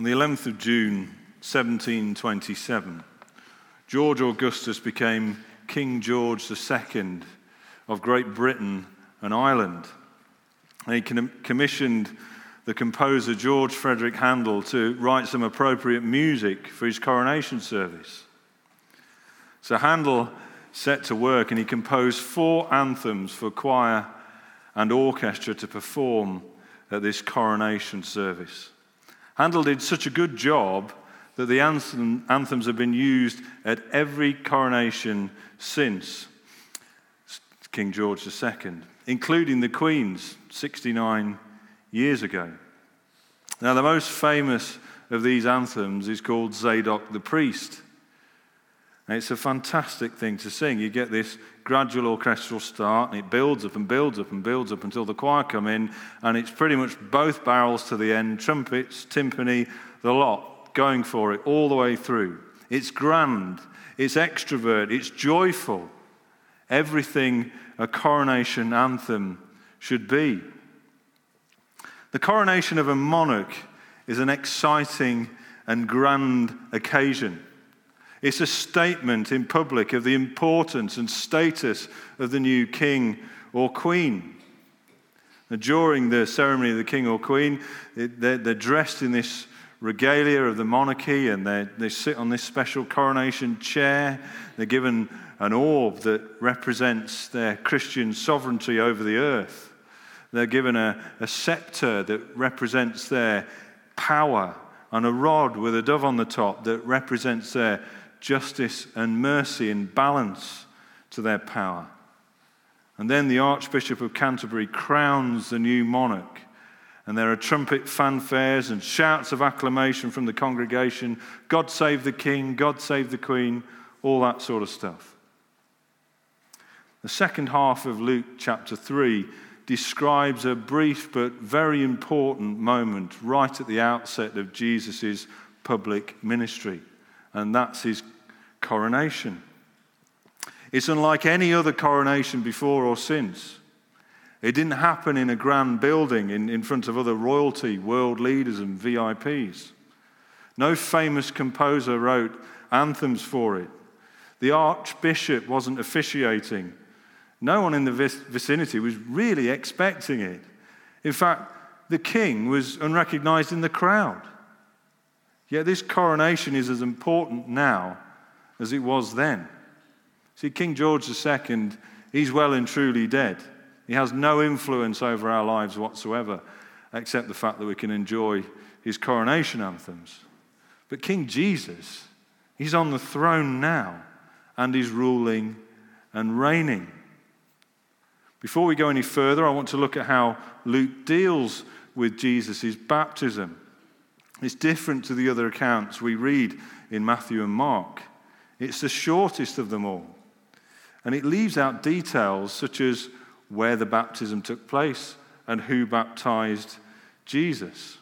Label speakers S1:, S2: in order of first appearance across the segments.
S1: On the 11th of June, 1727, George Augustus became King George II of Great Britain and Ireland. And he commissioned the composer George Frederick Handel to write some appropriate music for his coronation service. So Handel set to work and he composed four anthems for choir and orchestra to perform at this coronation service. Handel did such a good job that the anthem, anthems have been used at every coronation since King George II, including the Queen's 69 years ago. Now, the most famous of these anthems is called Zadok the Priest. It's a fantastic thing to sing. You get this gradual orchestral start, and it builds up and builds up and builds up until the choir come in, and it's pretty much both barrels to the end trumpets, timpani, the lot, going for it all the way through. It's grand, it's extrovert, it's joyful. Everything a coronation anthem should be. The coronation of a monarch is an exciting and grand occasion. It's a statement in public of the importance and status of the new king or queen. Now, during the ceremony of the king or queen, they're, they're dressed in this regalia of the monarchy and they sit on this special coronation chair. They're given an orb that represents their Christian sovereignty over the earth. They're given a, a scepter that represents their power and a rod with a dove on the top that represents their justice and mercy and balance to their power. And then the Archbishop of Canterbury crowns the new monarch. And there are trumpet fanfares and shouts of acclamation from the congregation God save the King, God save the Queen, all that sort of stuff. The second half of Luke chapter 3 describes a brief but very important moment right at the outset of Jesus' public ministry and that's his coronation. It's unlike any other coronation before or since. It didn't happen in a grand building in, in front of other royalty, world leaders, and VIPs. No famous composer wrote anthems for it. The archbishop wasn't officiating. No one in the vicinity was really expecting it. In fact, the king was unrecognized in the crowd. Yet this coronation is as important now as it was then. See, King George II, he's well and truly dead. He has no influence over our lives whatsoever, except the fact that we can enjoy his coronation anthems. But King Jesus, he's on the throne now and he's ruling and reigning. Before we go any further, I want to look at how Luke deals with Jesus' baptism. It's different to the other accounts we read in Matthew and Mark. It's the shortest of them all. And it leaves out details such as where the baptism took place and who baptized Jesus.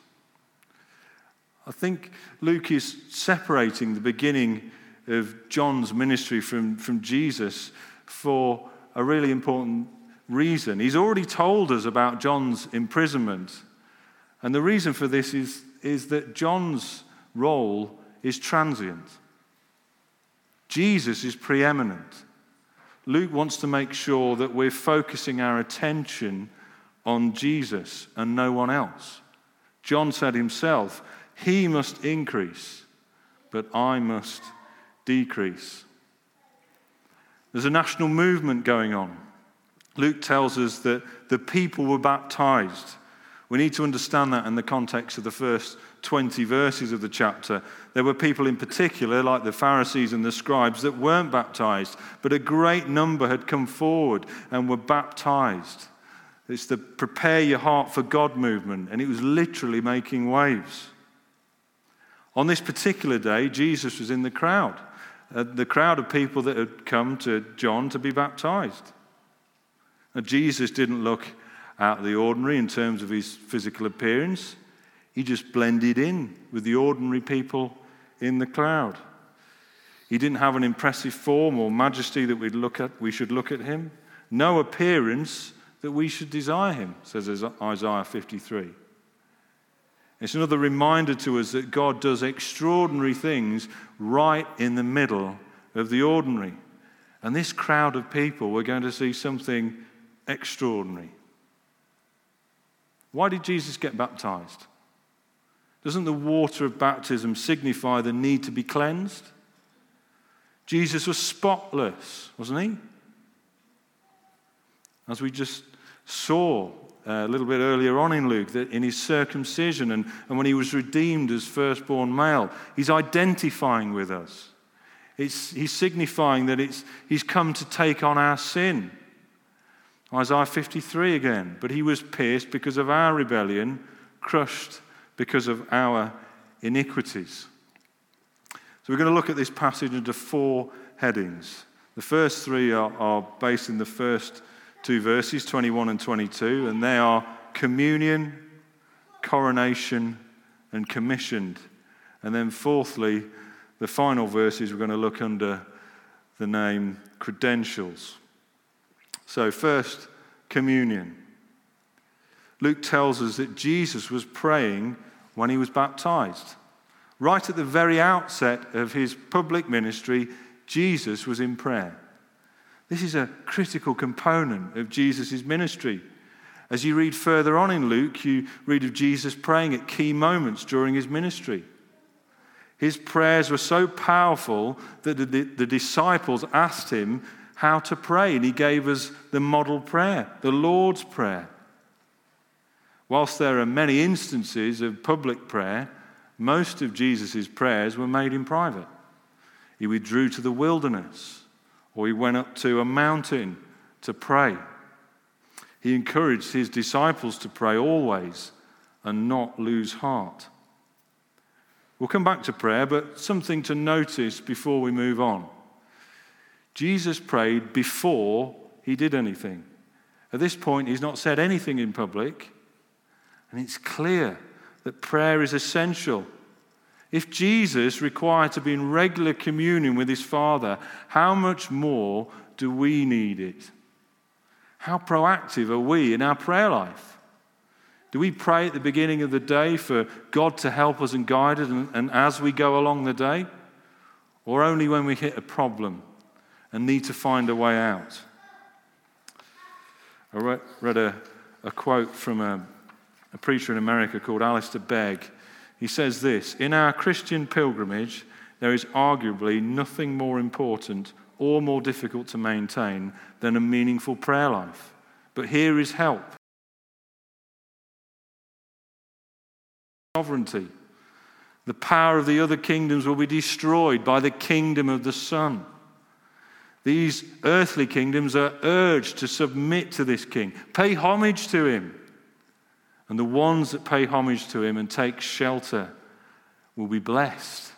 S1: I think Luke is separating the beginning of John's ministry from, from Jesus for a really important reason. He's already told us about John's imprisonment. And the reason for this is is that John's role is transient. Jesus is preeminent. Luke wants to make sure that we're focusing our attention on Jesus and no one else. John said himself, He must increase, but I must decrease. There's a national movement going on. Luke tells us that the people were baptized we need to understand that in the context of the first 20 verses of the chapter. There were people in particular, like the Pharisees and the scribes, that weren't baptized, but a great number had come forward and were baptized. It's the prepare your heart for God movement, and it was literally making waves. On this particular day, Jesus was in the crowd, uh, the crowd of people that had come to John to be baptized. Now, Jesus didn't look out of the ordinary in terms of his physical appearance. He just blended in with the ordinary people in the crowd. He didn't have an impressive form or majesty that we'd look at, we should look at him. No appearance that we should desire him, says Isaiah 53. It's another reminder to us that God does extraordinary things right in the middle of the ordinary. And this crowd of people were going to see something extraordinary. Why did Jesus get baptized? Doesn't the water of baptism signify the need to be cleansed? Jesus was spotless, wasn't he? As we just saw uh, a little bit earlier on in Luke, that in his circumcision and, and when he was redeemed as firstborn male, he's identifying with us. It's, he's signifying that it's, he's come to take on our sin. Isaiah 53 again. But he was pierced because of our rebellion, crushed because of our iniquities. So we're going to look at this passage under four headings. The first three are, are based in the first two verses, 21 and 22, and they are communion, coronation, and commissioned. And then, fourthly, the final verses we're going to look under the name credentials. So, first, communion. Luke tells us that Jesus was praying when he was baptized. Right at the very outset of his public ministry, Jesus was in prayer. This is a critical component of Jesus' ministry. As you read further on in Luke, you read of Jesus praying at key moments during his ministry. His prayers were so powerful that the, the, disciples asked him how to pray. And he gave us the model prayer, the Lord's Prayer. Whilst there are many instances of public prayer, most of Jesus' prayers were made in private. He withdrew to the wilderness, or he went up to a mountain to pray. He encouraged his disciples to pray always and not lose heart. We'll come back to prayer, but something to notice before we move on. Jesus prayed before he did anything. At this point, he's not said anything in public, and it's clear that prayer is essential. If Jesus required to be in regular communion with his Father, how much more do we need it? How proactive are we in our prayer life? Do we pray at the beginning of the day for God to help us and guide us and, and as we go along the day? Or only when we hit a problem and need to find a way out. I read, a, a, quote from a, a preacher in America called Alistair Begg. He says this In our Christian pilgrimage, there is arguably nothing more important or more difficult to maintain than a meaningful prayer life. But here is help sovereignty. The power of the other kingdoms will be destroyed by the kingdom of the Son. These earthly kingdoms are urged to submit to this king, pay homage to him. And the ones that pay homage to him and take shelter will be blessed.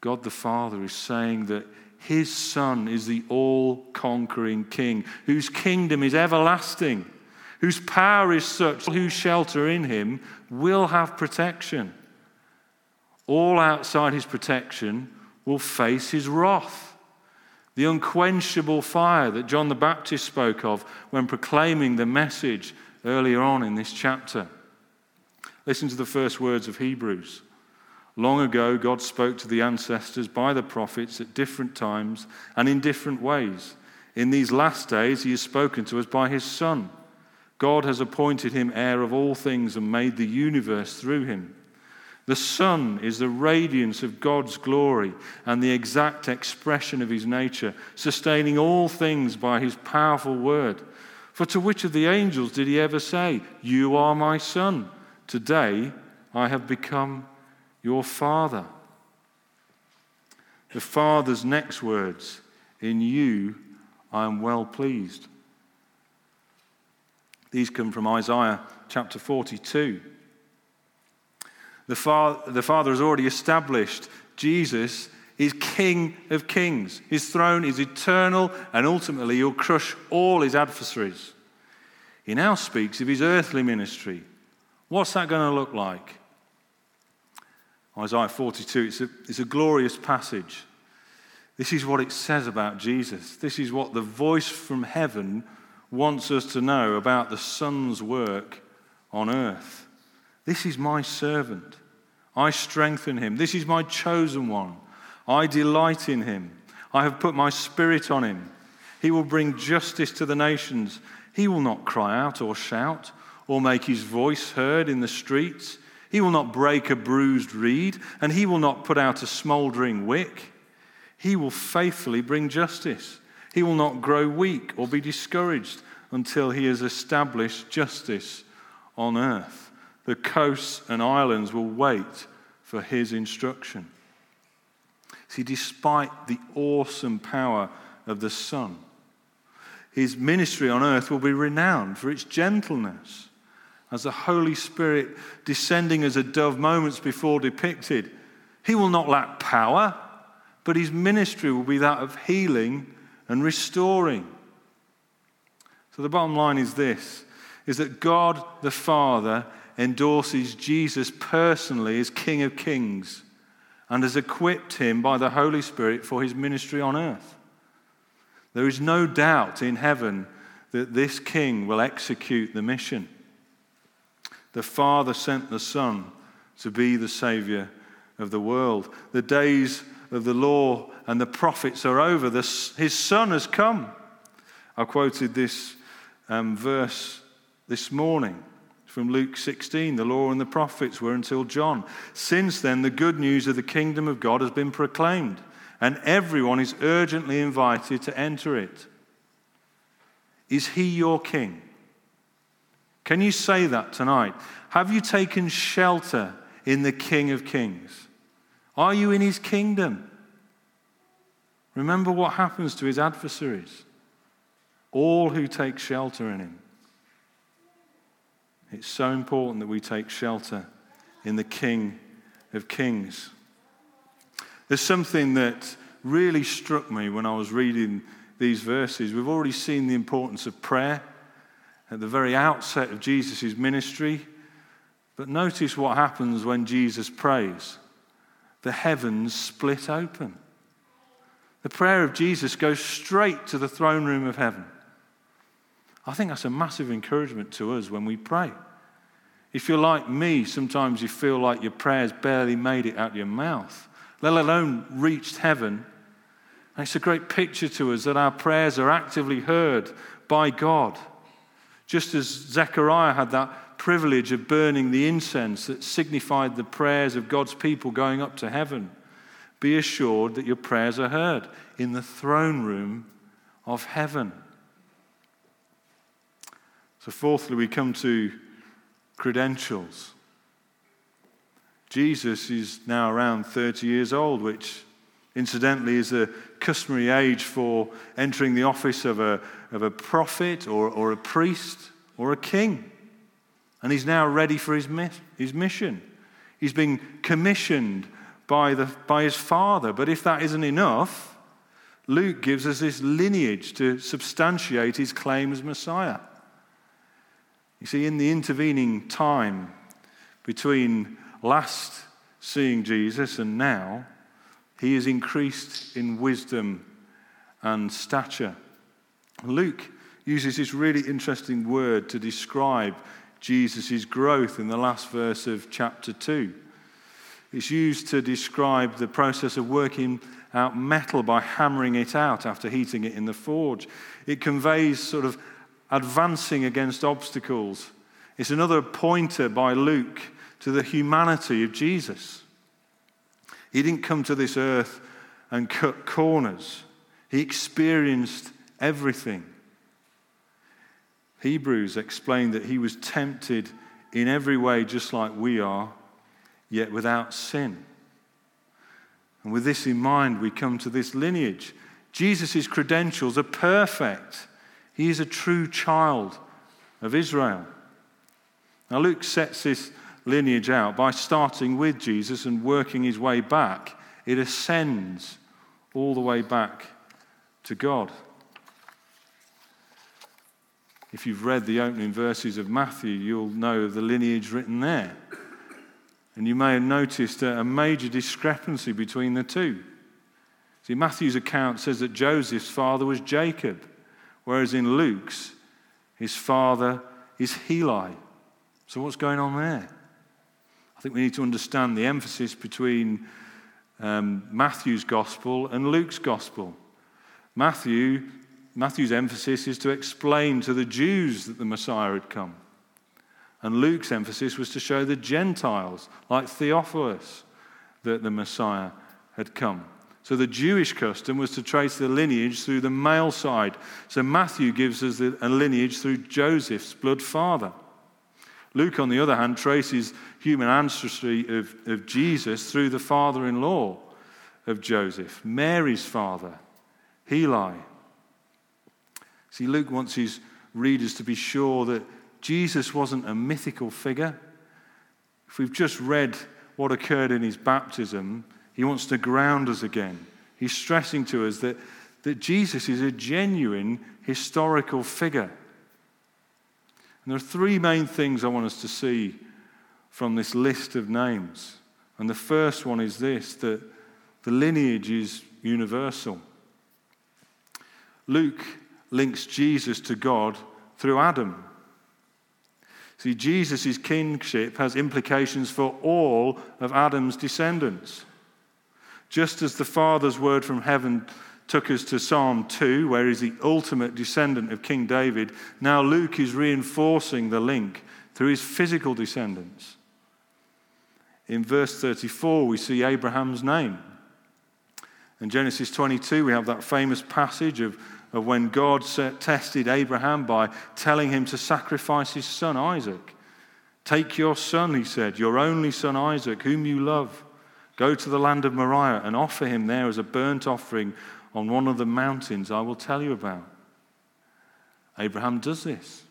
S1: God the Father is saying that his Son is the all conquering King, whose kingdom is everlasting, whose power is such that all who shelter in him will have protection. All outside his protection will face his wrath the unquenchable fire that John the Baptist spoke of when proclaiming the message earlier on in this chapter. Listen to the first words of Hebrews. Long ago, God spoke to the ancestors by the prophets at different times and in different ways. In these last days, He has spoken to us by His Son. God has appointed Him heir of all things and made the universe through Him. The Son is the radiance of God's glory and the exact expression of his nature, sustaining all things by his powerful word. For to which of the angels did he ever say, You are my Son? Today I have become your Father. The Father's next words, In you I am well pleased. These come from Isaiah chapter 42. The Father, the Father has already established Jesus is King of kings. His throne is eternal, and ultimately, he'll crush all his adversaries. He now speaks of his earthly ministry. What's that going to look like? Isaiah 42, it's a, it's a glorious passage. This is what it says about Jesus. This is what the voice from heaven wants us to know about the Son's work on earth. This is my servant. I strengthen him. This is my chosen one. I delight in him. I have put my spirit on him. He will bring justice to the nations. He will not cry out or shout or make his voice heard in the streets. He will not break a bruised reed, and he will not put out a smouldering wick. He will faithfully bring justice. He will not grow weak or be discouraged until he has established justice on earth. The coasts and islands will wait for his instruction. See, despite the awesome power of the Son, his ministry on earth will be renowned for its gentleness. As the Holy Spirit descending as a dove moments before depicted, he will not lack power, but his ministry will be that of healing and restoring. So the bottom line is this is that God the Father endorses Jesus personally as King of Kings and has equipped him by the Holy Spirit for his ministry on earth. There is no doubt in heaven that this king will execute the mission. The Father sent the Son to be the Savior of the world. The days of the law and the prophets are over. The, his Son has come. I quoted this um, verse this morning from Luke 16. The law and the prophets were until John. Since then, the good news of the kingdom of God has been proclaimed and everyone is urgently invited to enter it. Is he your king? Can you say that tonight? Have you taken shelter in the King of Kings? Are you in his kingdom? Remember what happens to his adversaries, all who take shelter in him. It's so important that we take shelter in the King of Kings. There's something that really struck me when I was reading these verses. We've already seen the importance of prayer at the very outset of Jesus' ministry. But notice what happens when Jesus prays the heavens split open. The prayer of Jesus goes straight to the throne room of heaven. I think that's a massive encouragement to us when we pray. If you're like me, sometimes you feel like your prayers barely made it out of your mouth let alone reached heaven. And it's a great picture to us that our prayers are actively heard by God. Just as Zechariah had that privilege of burning the incense that signified the prayers of God's people going up to heaven, be assured that your prayers are heard in the throne room of heaven. So, fourthly, we come to credentials. Jesus is now around 30 years old, which incidentally is a customary age for entering the office of a, of a prophet or, or a priest or a king. And he's now ready for his, his mission. He's been commissioned by, the, by his father. But if that isn't enough, Luke gives us this lineage to substantiate his claim as Messiah. You see, in the intervening time between last seeing Jesus and now, he is increased in wisdom and stature. Luke uses this really interesting word to describe Jesus' growth in the last verse of chapter 2. It's used to describe the process of working out metal by hammering it out after heating it in the forge. It conveys sort of advancing against obstacles. It's another pointer by Luke to the humanity of Jesus. He didn't come to this earth and cut corners, he experienced everything. Hebrews explained that he was tempted in every way, just like we are, yet without sin. And with this in mind, we come to this lineage. Jesus' credentials are perfect. He is a true child of Israel. Now, Luke sets this lineage out by starting with Jesus and working his way back. It ascends all the way back to God. If you've read the opening verses of Matthew, you'll know the lineage written there. And you may have noticed a major discrepancy between the two. See, Matthew's account says that Joseph's father was Jacob, whereas in Luke's, his father is Heli. So, what's going on there? I think we need to understand the emphasis between um, Matthew's gospel and Luke's gospel. Matthew, Matthew's emphasis is to explain to the Jews that the Messiah had come. And Luke's emphasis was to show the Gentiles, like Theophilus, that the Messiah had come. So the Jewish custom was to trace the lineage through the male side. So Matthew gives us a lineage through Joseph's blood father. Luke, on the other hand, traces human ancestry of, of Jesus through the father in law of Joseph, Mary's father, Heli. See, Luke wants his readers to be sure that Jesus wasn't a mythical figure. If we've just read what occurred in his baptism, he wants to ground us again. He's stressing to us that, that Jesus is a genuine historical figure. And there are three main things I want us to see from this list of names. And the first one is this that the lineage is universal. Luke links Jesus to God through Adam. See, Jesus' kingship has implications for all of Adam's descendants. Just as the Father's word from heaven took us to Psalm 2, where he's the ultimate descendant of King David, now Luke is reinforcing the link through his physical descendants. In verse 34, we see Abraham's name. In Genesis 22, we have that famous passage of, of when God tested Abraham by telling him to sacrifice his son Isaac. Take your son, he said, your only son Isaac, whom you love. Go to the land of Moriah and offer him there as a burnt offering on one of the mountains I will tell you about. Abraham does this.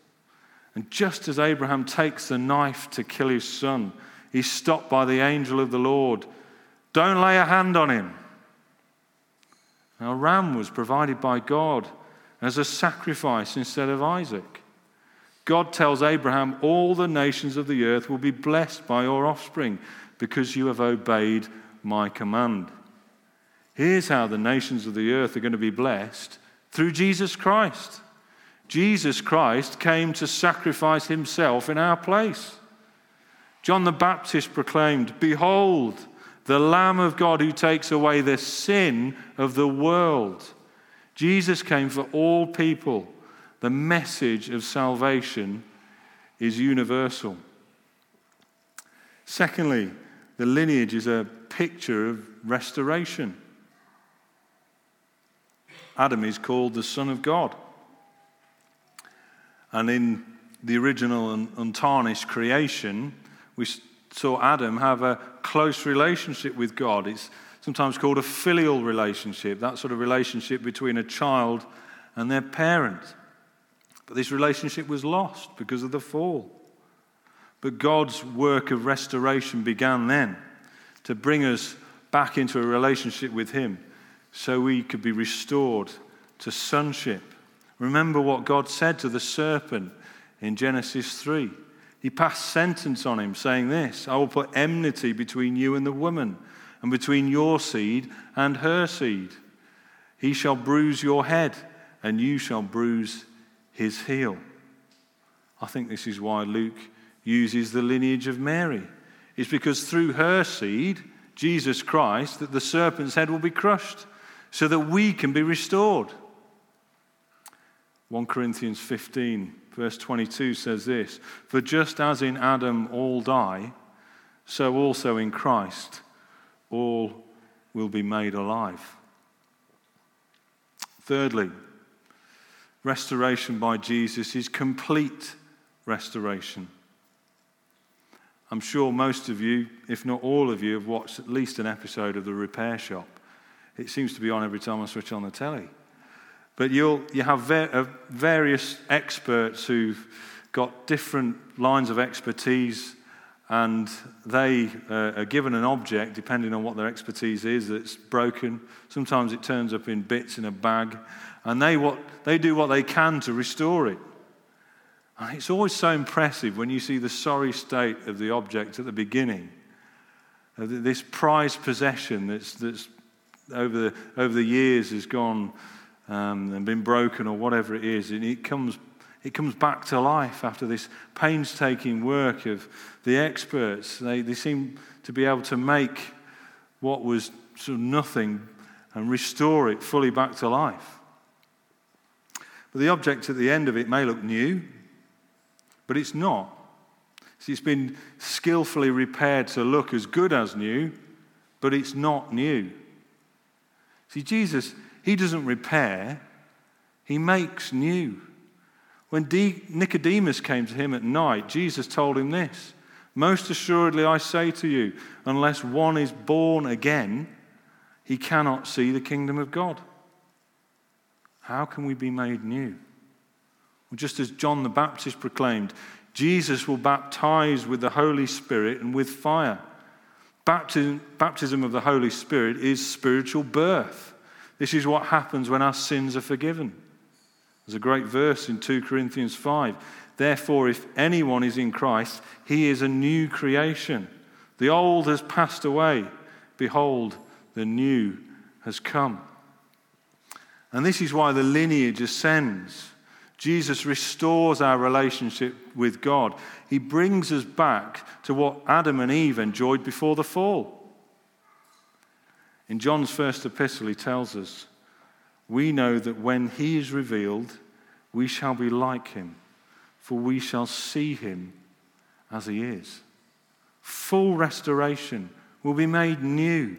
S1: And just as Abraham takes the knife to kill his son, he's stopped by the angel of the Lord. Don't lay a hand on him. Now, ram was provided by God as a sacrifice instead of Isaac. God tells Abraham, All the nations of the earth will be blessed by your offspring because you have obeyed my command. Here's how the nations of the earth are going to be blessed through Jesus Christ. Jesus Christ came to sacrifice himself in our place. John the Baptist proclaimed, Behold, the Lamb of God who takes away the sin of the world. Jesus came for all people. The message of salvation is universal. Secondly, the lineage is a picture of restoration. Adam is called the Son of God. And in the original and untarnished creation, we saw Adam have a close relationship with God. It's sometimes called a filial relationship, that sort of relationship between a child and their parent. But this relationship was lost because of the fall. But God's work of restoration began then to bring us back into a relationship with Him so we could be restored to sonship. Remember what God said to the serpent in Genesis 3. He passed sentence on him, saying this I will put enmity between you and the woman, and between your seed and her seed. He shall bruise your head, and you shall bruise his heel. I think this is why Luke uses the lineage of Mary. It's because through her seed, Jesus Christ, that the serpent's head will be crushed so that we can be restored. 1 Corinthians 15, verse 22 says this For just as in Adam all die, so also in Christ all will be made alive. Thirdly, restoration by Jesus is complete restoration. I'm sure most of you, if not all of you, have watched at least an episode of The Repair Shop. It seems to be on every time I switch on the telly. But you'll, you have ver- uh, various experts who've got different lines of expertise, and they uh, are given an object depending on what their expertise is that's broken. Sometimes it turns up in bits in a bag, and they, what, they do what they can to restore it. It's always so impressive when you see the sorry state of the object at the beginning. This prized possession that's, that's over, the, over the years has gone um, and been broken or whatever it is. And it comes, It comes back to life after this painstaking work of the experts. They, they seem to be able to make what was sort of nothing and restore it fully back to life. But the object at the end of it may look new, but it's not. See, it's been skillfully repaired to look as good as new, but it's not new. See, Jesus, He doesn't repair, He makes new. When Nicodemus came to Him at night, Jesus told him this Most assuredly, I say to you, unless one is born again, he cannot see the kingdom of God. How can we be made new? Just as John the Baptist proclaimed, Jesus will baptize with the Holy Spirit and with fire. Baptism, baptism of the Holy Spirit is spiritual birth. This is what happens when our sins are forgiven. There's a great verse in 2 Corinthians 5. Therefore, if anyone is in Christ, he is a new creation. The old has passed away. Behold, the new has come. And this is why the lineage ascends. Jesus restores our relationship with God. He brings us back to what Adam and Eve enjoyed before the fall. In John's first epistle, he tells us, We know that when he is revealed, we shall be like him, for we shall see him as he is. Full restoration will be made new.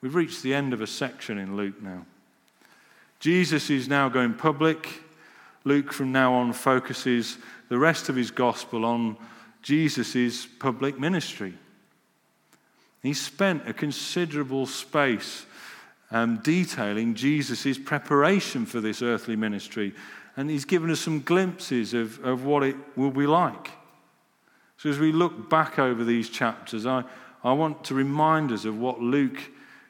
S1: We've reached the end of a section in Luke now. Jesus is now going public. Luke, from now on, focuses the rest of his gospel on Jesus' public ministry. He spent a considerable space um, detailing Jesus' preparation for this earthly ministry, and he's given us some glimpses of, of what it will be like. So, as we look back over these chapters, I, I want to remind us of what Luke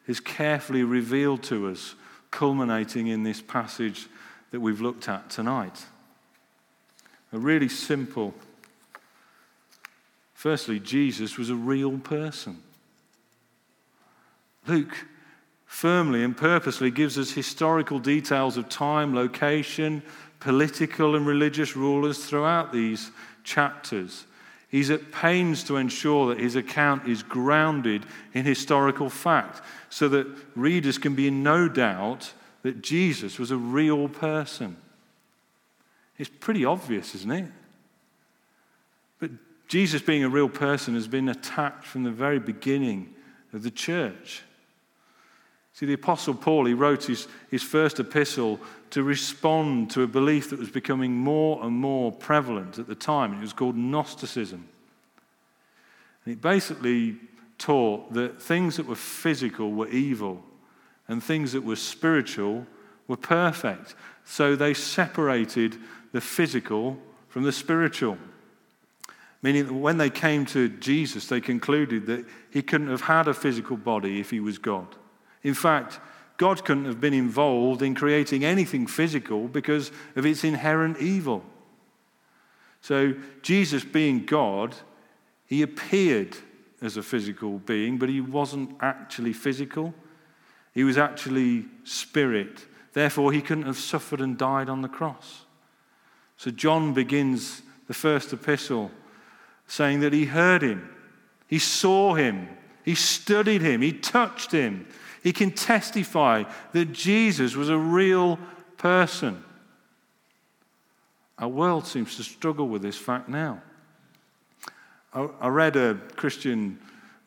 S1: has carefully revealed to us culminating in this passage that we've looked at tonight. A really simple. Firstly, Jesus was a real person. Luke firmly and purposely gives us historical details of time, location, political and religious rulers throughout these chapters. He's at pains to ensure that his account is grounded in historical fact so that readers can be in no doubt that Jesus was a real person. It's pretty obvious, isn't it? But Jesus being a real person has been attacked from the very beginning of the church. See, the Apostle Paul, he wrote his, his first epistle to respond to a belief that was becoming more and more prevalent at the time. It was called Gnosticism. And it basically taught that things that were physical were evil and things that were spiritual were perfect. So they separated the physical from the spiritual. Meaning that when they came to Jesus, they concluded that he couldn't have had a physical body if he was God. In fact, God couldn't have been involved in creating anything physical because of its inherent evil. So, Jesus being God, he appeared as a physical being, but he wasn't actually physical. He was actually spirit. Therefore, he couldn't have suffered and died on the cross. So, John begins the first epistle saying that he heard him, he saw him, he studied him, he touched him. He can testify that Jesus was a real person. Our world seems to struggle with this fact now. I read a Christian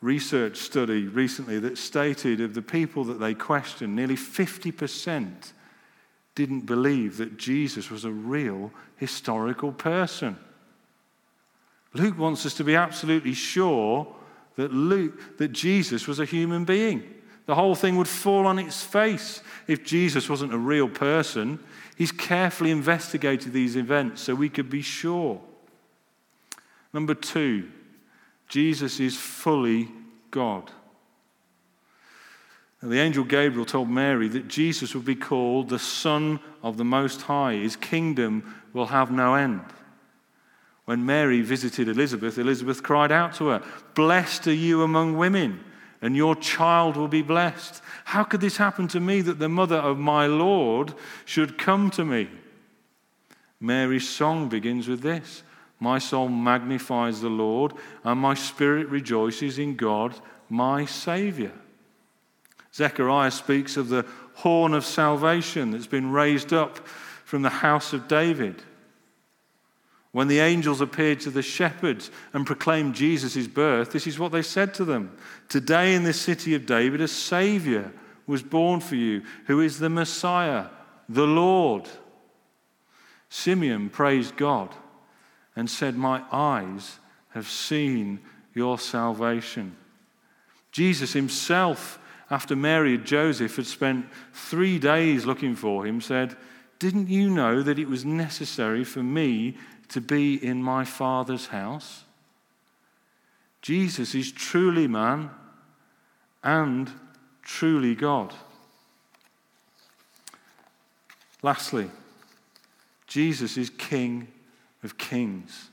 S1: research study recently that stated of the people that they questioned, nearly 50% didn't believe that Jesus was a real historical person. Luke wants us to be absolutely sure that Luke that Jesus was a human being. The whole thing would fall on its face if Jesus wasn't a real person. He's carefully investigated these events so we could be sure. Number 2, Jesus is fully God. Now, the angel Gabriel told Mary that Jesus would be called the Son of the Most High. His kingdom will have no end. When Mary visited Elizabeth, Elizabeth cried out to her, Blessed are you among women, and your child will be blessed. How could this happen to me that the mother of my Lord should come to me? Mary's song begins with this My soul magnifies the Lord, and my spirit rejoices in God, my Saviour. Zechariah speaks of the horn of salvation that's been raised up from the house of David. When the angels appeared to the shepherds and proclaimed Jesus' birth, this is what they said to them Today in this city of David, a Savior was born for you, who is the Messiah, the Lord. Simeon praised God and said, My eyes have seen your salvation. Jesus himself, after Mary and Joseph had spent three days looking for him, said, Didn't you know that it was necessary for me to be in my Father's house? Jesus is truly man and truly God. Lastly, Jesus is King of kings.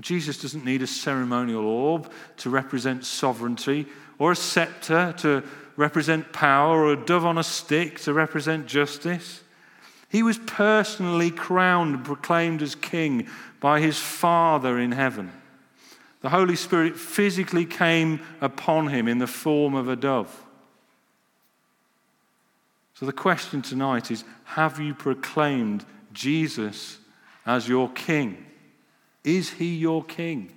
S1: Jesus doesn't need a ceremonial orb to represent sovereignty, or a scepter to represent power, or a dove on a stick to represent justice. He was personally crowned and proclaimed as king by his Father in heaven. The Holy Spirit physically came upon him in the form of a dove. So the question tonight is Have you proclaimed Jesus as your king? Is he your king?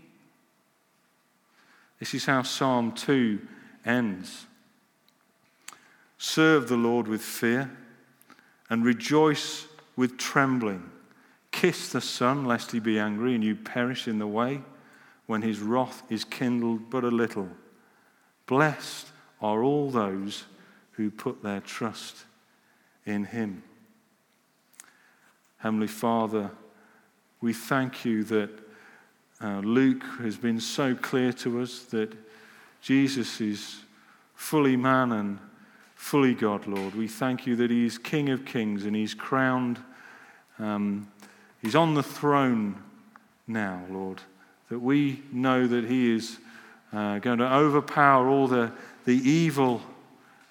S1: This is how Psalm 2 ends. Serve the Lord with fear and rejoice with trembling. Kiss the Son, lest he be angry and you perish in the way when his wrath is kindled but a little. Blessed are all those who put their trust in him. Heavenly Father, we thank you that uh, Luke has been so clear to us that Jesus is fully man and fully God, Lord. We thank you that He is King of kings and He's crowned, um, He's on the throne now, Lord. That we know that He is uh, going to overpower all the, the evil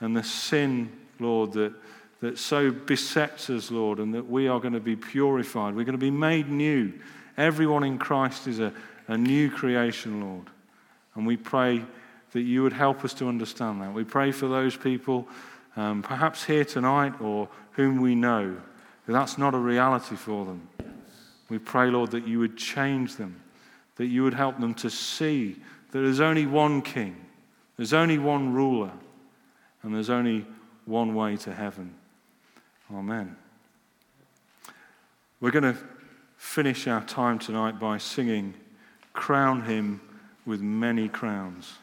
S1: and the sin, Lord, that that so besets us, Lord, and that we are going to be purified. We're going to be made new. Everyone in Christ is a, a new creation, Lord. And we pray that you would help us to understand that. We pray for those people, um, perhaps here tonight or whom we know, that that's not a reality for them. We pray, Lord, that you would change them, that you would help them to see that there's only one king, there's only one ruler, and there's only one way to heaven. Amen. We're going to finish our time tonight by singing, Crown Him with Many Crowns.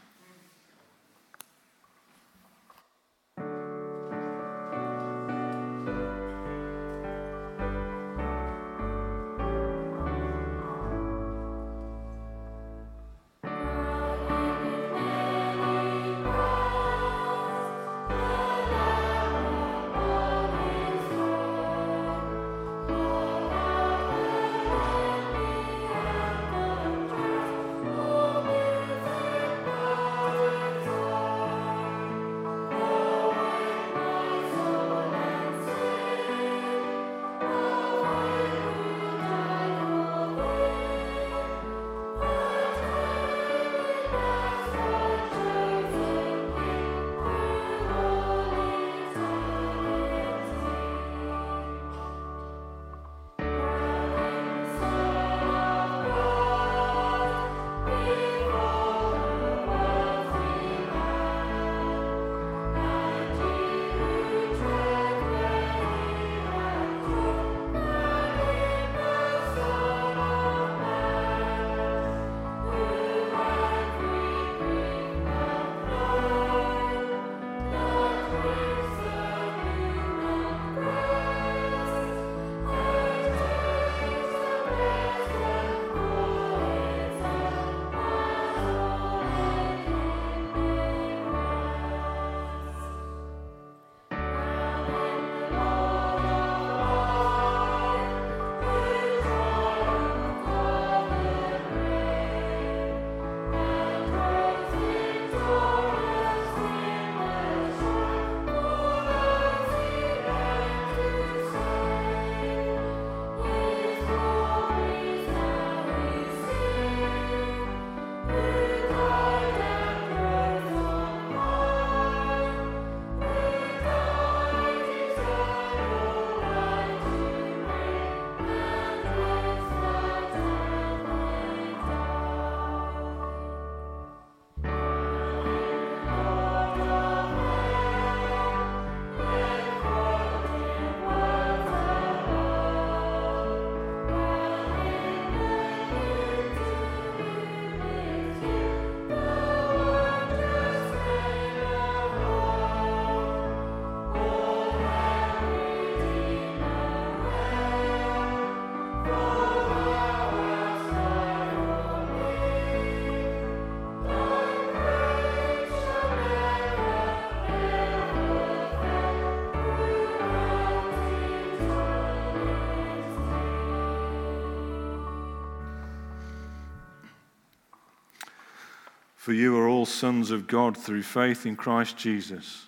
S1: For you are all sons of God through faith in Christ Jesus.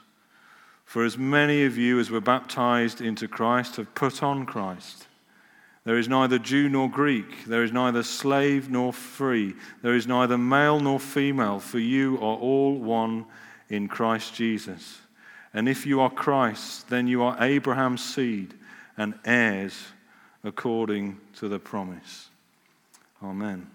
S1: For as many of you as were baptized into Christ have put on Christ. There is neither Jew nor Greek, there is neither slave nor free, there is neither male nor female, for you are all one in Christ Jesus. And if you are Christ, then you are Abraham's seed and heirs according to the promise. Amen.